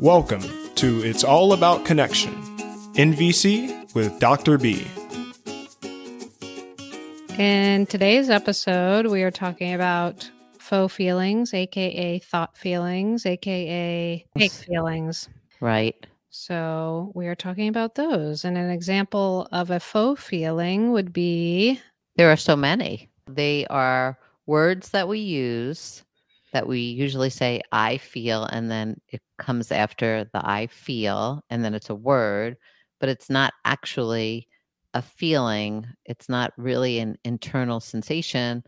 Welcome to It's All About Connection, NVC with Dr. B. In today's episode, we are talking about faux feelings, aka thought feelings, aka fake feelings. Right. So, we are talking about those. And an example of a faux feeling would be There are so many. They are words that we use that we usually say, I feel, and then it comes after the I feel, and then it's a word, but it's not actually a feeling. It's not really an internal sensation.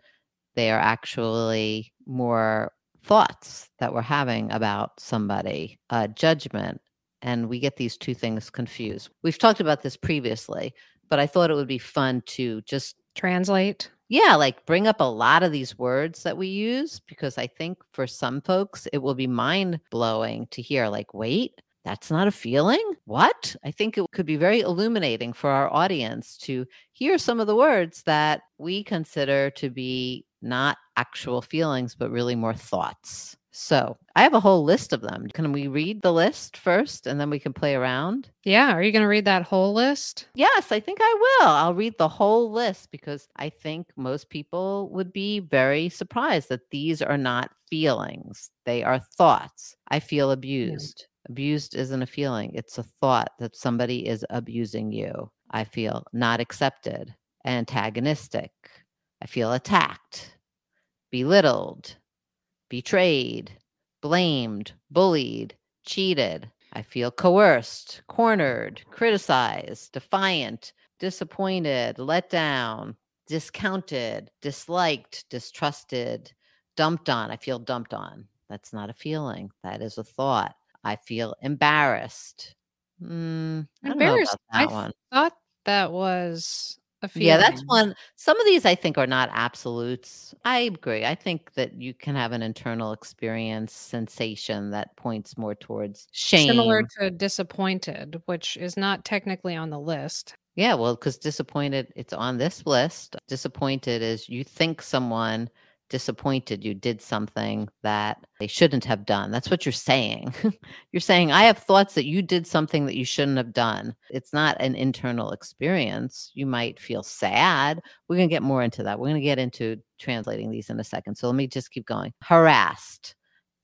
They are actually more thoughts that we're having about somebody, uh, judgment. And we get these two things confused. We've talked about this previously, but I thought it would be fun to just translate. Yeah, like bring up a lot of these words that we use because I think for some folks it will be mind blowing to hear, like, wait, that's not a feeling? What? I think it could be very illuminating for our audience to hear some of the words that we consider to be not actual feelings, but really more thoughts. So I have a whole list of them. Can we read the list first and then we can play around? Yeah. Are you going to read that whole list? Yes, I think I will. I'll read the whole list because I think most people would be very surprised that these are not feelings. They are thoughts. I feel mm. abused. Abused isn't a feeling, it's a thought that somebody is abusing you. I feel not accepted, antagonistic. I feel attacked, belittled, betrayed, blamed, bullied, cheated. I feel coerced, cornered, criticized, defiant, disappointed, let down, discounted, disliked, distrusted, dumped on. I feel dumped on. That's not a feeling, that is a thought. I feel embarrassed. Mm, I Embarrassed. I one. thought that was. Yeah, that's one. Some of these I think are not absolutes. I agree. I think that you can have an internal experience sensation that points more towards shame. Similar to disappointed, which is not technically on the list. yeah, well, because disappointed, it's on this list. Disappointed is you think someone disappointed you did something that they shouldn't have done. That's what you're saying. you're saying, I have thoughts that you did something that you shouldn't have done. It's not an internal experience. You might feel sad. We're going to get more into that. We're going to get into translating these in a second. So let me just keep going. Harassed,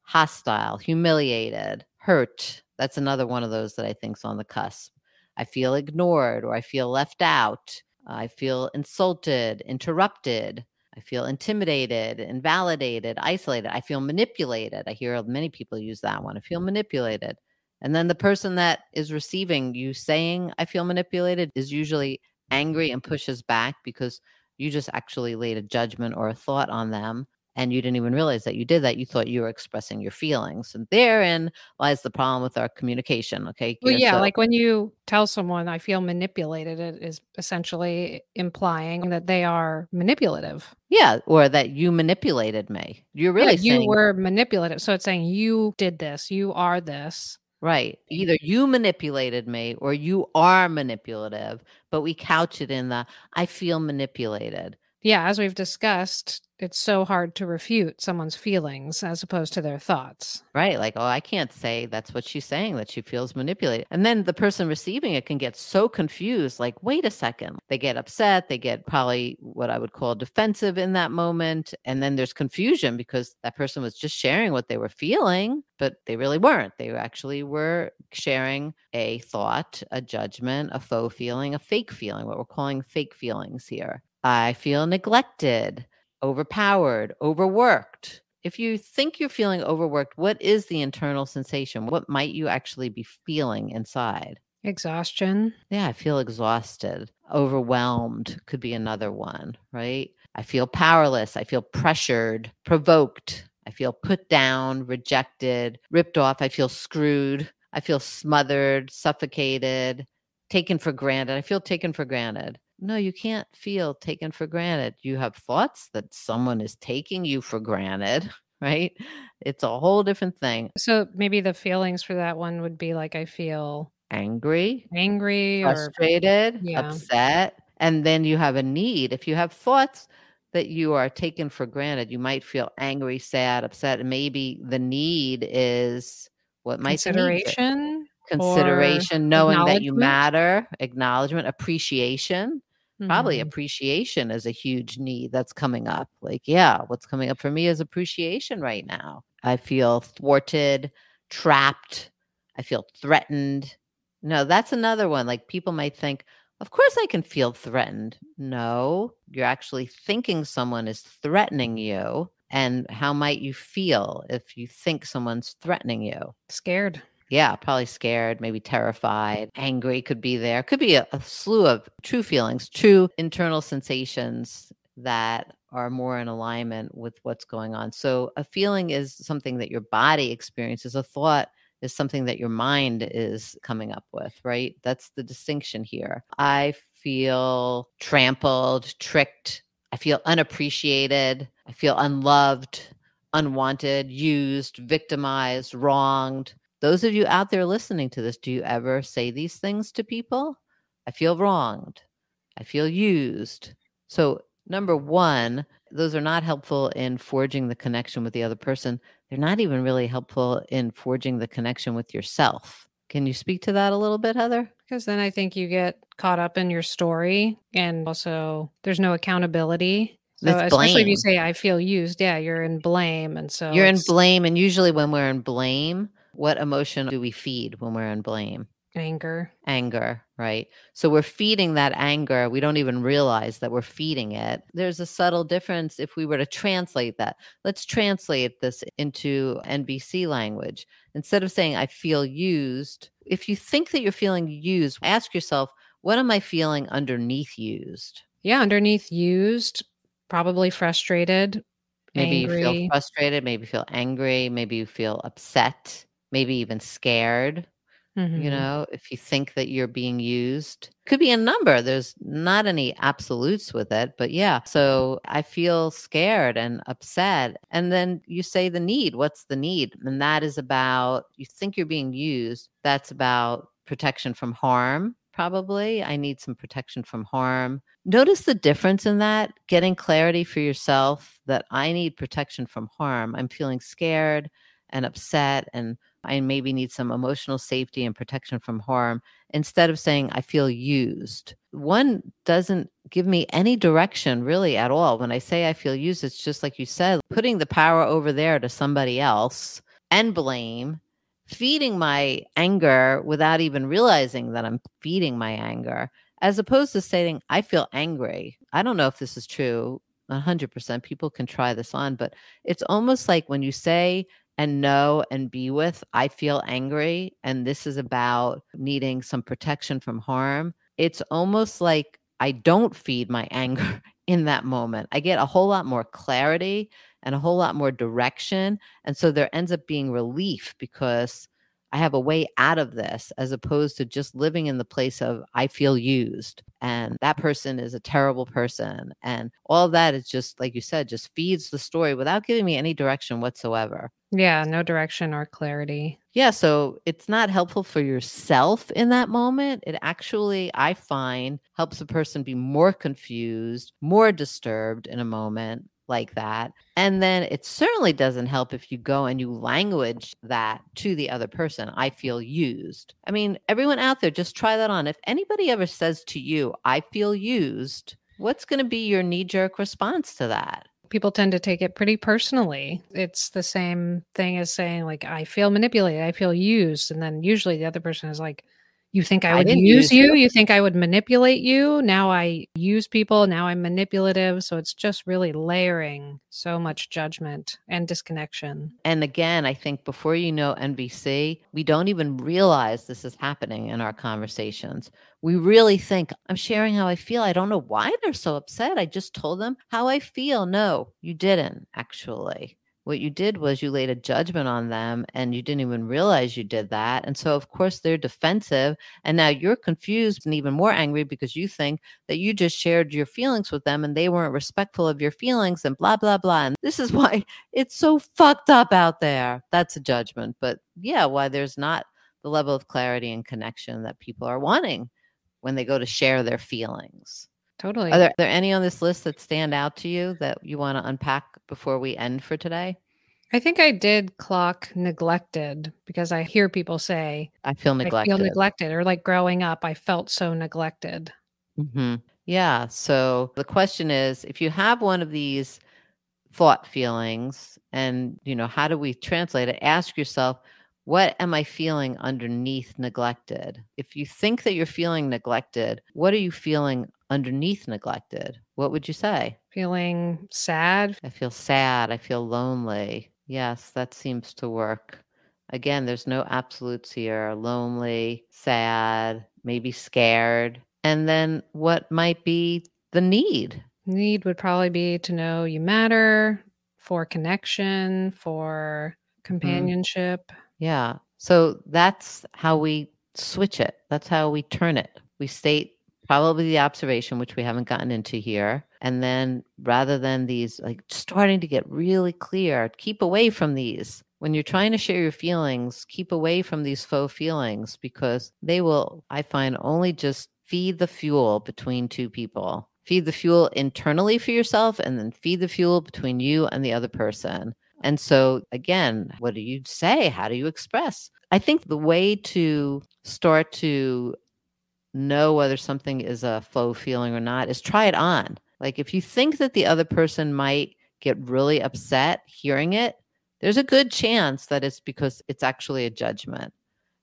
hostile, humiliated, hurt. That's another one of those that I think is on the cusp. I feel ignored or I feel left out. I feel insulted, interrupted. I feel intimidated, invalidated, isolated. I feel manipulated. I hear many people use that one. I feel manipulated. And then the person that is receiving you saying, I feel manipulated, is usually angry and pushes back because you just actually laid a judgment or a thought on them and you didn't even realize that you did that. You thought you were expressing your feelings. And therein lies the problem with our communication. Okay. Well, Kira? yeah, So- like when you tell someone I feel manipulated, it is essentially implying that they are manipulative. yeah, or that you manipulated me. You're really yeah, you were manipulative. So it's saying you did this, you are this. right. Either you manipulated me or you are manipulative, but we couch it in the I feel manipulated. Yeah, as we've discussed, it's so hard to refute someone's feelings as opposed to their thoughts. Right. Like, oh, I can't say that's what she's saying, that she feels manipulated. And then the person receiving it can get so confused, like, wait a second. They get upset. They get probably what I would call defensive in that moment. And then there's confusion because that person was just sharing what they were feeling, but they really weren't. They actually were sharing a thought, a judgment, a faux feeling, a fake feeling, what we're calling fake feelings here. I feel neglected, overpowered, overworked. If you think you're feeling overworked, what is the internal sensation? What might you actually be feeling inside? Exhaustion. Yeah, I feel exhausted, overwhelmed could be another one, right? I feel powerless. I feel pressured, provoked. I feel put down, rejected, ripped off. I feel screwed. I feel smothered, suffocated, taken for granted. I feel taken for granted. No, you can't feel taken for granted. You have thoughts that someone is taking you for granted, right? It's a whole different thing. So maybe the feelings for that one would be like I feel Angry, angry or frustrated, Yeah. upset. And then you have a need. If you have thoughts that you are taken for granted, you might feel angry, sad, upset. And maybe the need is What might the need be? consideration? Consideration, knowing that you matter, acknowledgement, appreciation. Probably Mhm. appreciation is a huge need that's coming up. Like, yeah, what's coming up for me is appreciation right now. I feel thwarted, trapped. I feel threatened. No, that's another one. Like, people might think, of course I can feel threatened. No, you're actually thinking someone is threatening you. And how might you feel if you think someone's threatening you? scared. Yeah, probably scared, maybe terrified, angry could be there. Could be a, a slew of true feelings, true internal sensations that are more in alignment with what's going on. So, a feeling is something that your body experiences, a thought is something that your mind is coming up with, right? That's the distinction here. I feel trampled, tricked. I feel unappreciated. I feel unloved, unwanted, used, victimized, wronged. Those of you out there listening to this, do you ever say these things to people? I feel wronged. I feel used. So, number one, those are not helpful in forging the connection with the other person. They're not even really helpful in forging the connection with yourself. Can you speak to that a little bit, Heather? Because then I think you get caught up in your story and also there's no accountability. So It's especially if you say I feel used, yeah, you're in blame. And so You're in blame. And usually, when we're in blame, what emotion do we feed when we're in blame? anger. anger, right? So we're feeding that anger. We don't even realize that we're feeding it. There's a subtle difference if we were to translate that. Let's translate this into NVC language. Instead of saying, I feel used, if you think that you're feeling used, ask yourself, what am I feeling underneath used? Yeah, underneath used, probably frustrated, Maybe you feel frustrated, maybe you feel angry, maybe you feel upset, maybe even scared. you Mhm. know if you think that you're being used could be a number there's not any absolutes with it but yeah so i feel scared and upset and then you say the need what's the need and that is about you think you're being used that's about protection from harm probably i need some protection from harm notice the difference in that getting clarity for yourself that i need protection from harm i'm feeling scared and upset and I maybe need some emotional safety and protection from harm instead of saying I feel used. One doesn't give me any direction really at all. When I say I feel used, it's just like you said, putting the power over there to somebody else and blame, feeding my anger without even realizing that I'm feeding my anger, as opposed to saying I feel angry. I don't know if this is true. 100% people can try this on, but it's almost like when you say and know and be with, I feel angry, and this is about needing some protection from harm. It's almost like I don't feed my anger in that moment. I get a whole lot more clarity and a whole lot more direction. And so there ends up being relief because I have a way out of this as opposed to just living in the place of I feel used and that person is a terrible person. And all that is just, like you said, just feeds the story without giving me any direction whatsoever. Yeah, no direction or clarity. Yeah, so it's not helpful for yourself in that moment. It actually, I find, helps a person be more confused, more disturbed in a moment like that. And then it certainly doesn't help if you go and you language that to the other person. I feel used. I mean, everyone out there, just try that on. If anybody ever says to you, I feel used, what's going to be your knee jerk response to that? People tend to take it pretty personally. It's the same thing as saying, like, I feel manipulated, I feel used. And then usually the other person is like, You think I I would use use you." you? You think I would manipulate you? Now I use people. Now I'm manipulative. So it's just really layering so much judgment and disconnection. And again, I think before you know NVC, we don't even realize this is happening in our conversations. We really think, I'm sharing how I feel. I don't know why they're so upset. I just told them how I feel. No, you didn't actually. What you did was you laid a judgment on them and you didn't even realize you did that. And so, of course, they're defensive. And now you're confused and even more angry because you think that you just shared your feelings with them and they weren't respectful of your feelings and blah, blah, blah. And this is why it's so fucked up out there. That's a judgment. But yeah, why there's not the level of clarity and connection that people are wanting when they go to share their feelings. Totally. Are there, are there any on this list that stand out to you that you want to unpack before we end for today? I think I did clock neglected because I hear people say, I feel neglected. I feel neglected, or like growing up, I felt so neglected. Mm-hmm. Yeah. So the question is if you have one of these thought feelings, and, you know, how do we translate it? Ask yourself, what am I feeling underneath neglected? If you think that you're feeling neglected, what are you feeling underneath neglected? What would you say? Feeling sad. I feel sad. I feel lonely. Yes, that seems to work. Again, there's no absolutes here lonely, sad, maybe scared. And then what might be the need? Need would probably be to know you matter for connection, for mm. companionship. Mm. Yeah. So that's how we switch it. That's how we turn it. We state probably the observation, which we haven't gotten into here. And then rather than these, like starting to get really clear, keep away from these. When you're trying to share your feelings, keep away from these faux feelings because they will, I find, only just feed the fuel between two people. Feed the fuel internally for yourself and then feed the fuel between you and the other person. And so, again, what do you say? How do you express? I think the way to start to know whether something is a faux feeling or not is try it on. Like if you think that the other person might get really upset hearing it, there's a good chance that it's because it's actually a judgment.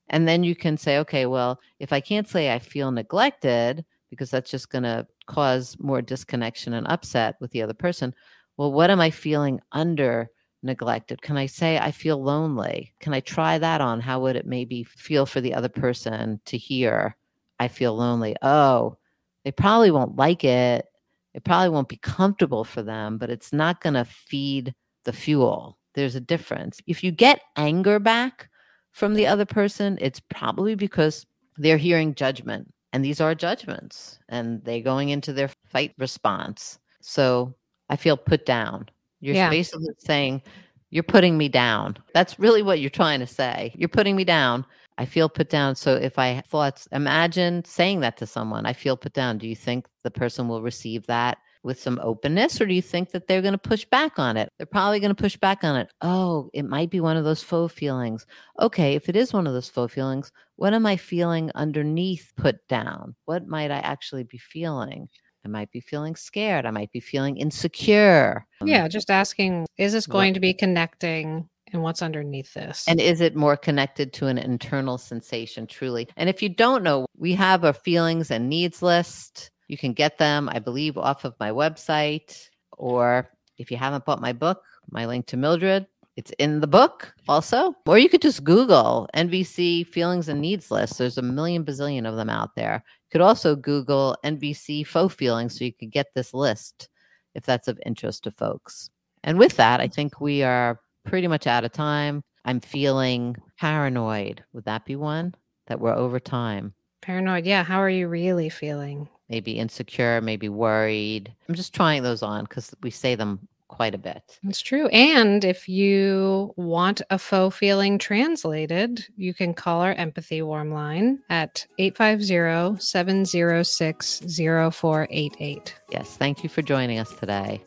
And then you can say, okay, well, if I can't say I feel neglected, because that's just going to cause more disconnection and upset with the other person, well, what am I feeling under neglected? Can I say I feel lonely? Can I try that on? How would it maybe feel for the other person to hear I feel lonely? Oh, they probably won't like it. It probably won't be comfortable for them, but it's not going to feed the fuel. There's a difference. If you get anger back from the other person, it's probably because they're hearing judgment. And these are judgments, and they're going into their fight response. So I feel put down. You're yeah. basically saying, You're putting me down. That's really what you're trying to say. You're putting me down. I feel put down. So if I thought, imagine saying that to someone, I feel put down. Do you think the person will receive that with some openness, or do you think that they're going to push back on it? They're probably going to push back on it. Oh, it might be one of those faux feelings. Okay, if it is one of those faux feelings, what am I feeling underneath put down? What might I actually be feeling? I might be feeling scared. I might be feeling insecure. Um, yeah, just asking, is this going to be connecting and what's underneath this? And is it more connected to an internal sensation truly? And if you don't know, we have a feelings and needs list. You can get them, I believe, off of my website. Or if you haven't bought my book, my link to Mildred, it's in the book also. Or you could just Google NVC feelings and needs list. There's a million bazillion of them out there. You could also Google NVC faux feelings so you could get this list if that's of interest to folks. And with that, I think we are pretty much out of time. I'm feeling paranoid. Would that be one that we're over time? Paranoid. Yeah. How are you really feeling? Maybe insecure, maybe worried. I'm just trying those on because we say them quite a bit. It's true. And if you want a faux feeling translated, you can call our empathy warm line at 850 706 0488. Yes. Thank you for joining us today.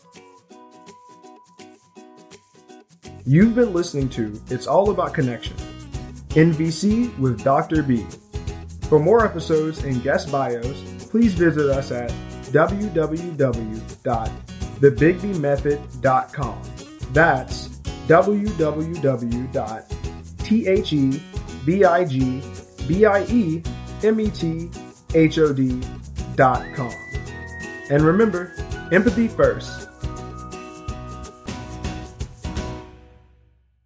You've been listening to It's All About Connection, NVC with Dr. B. For more episodes and guest bios, please visit us at www.thebigbiemethod.com. That's www.thebigbiemethod.com. And remember, empathy first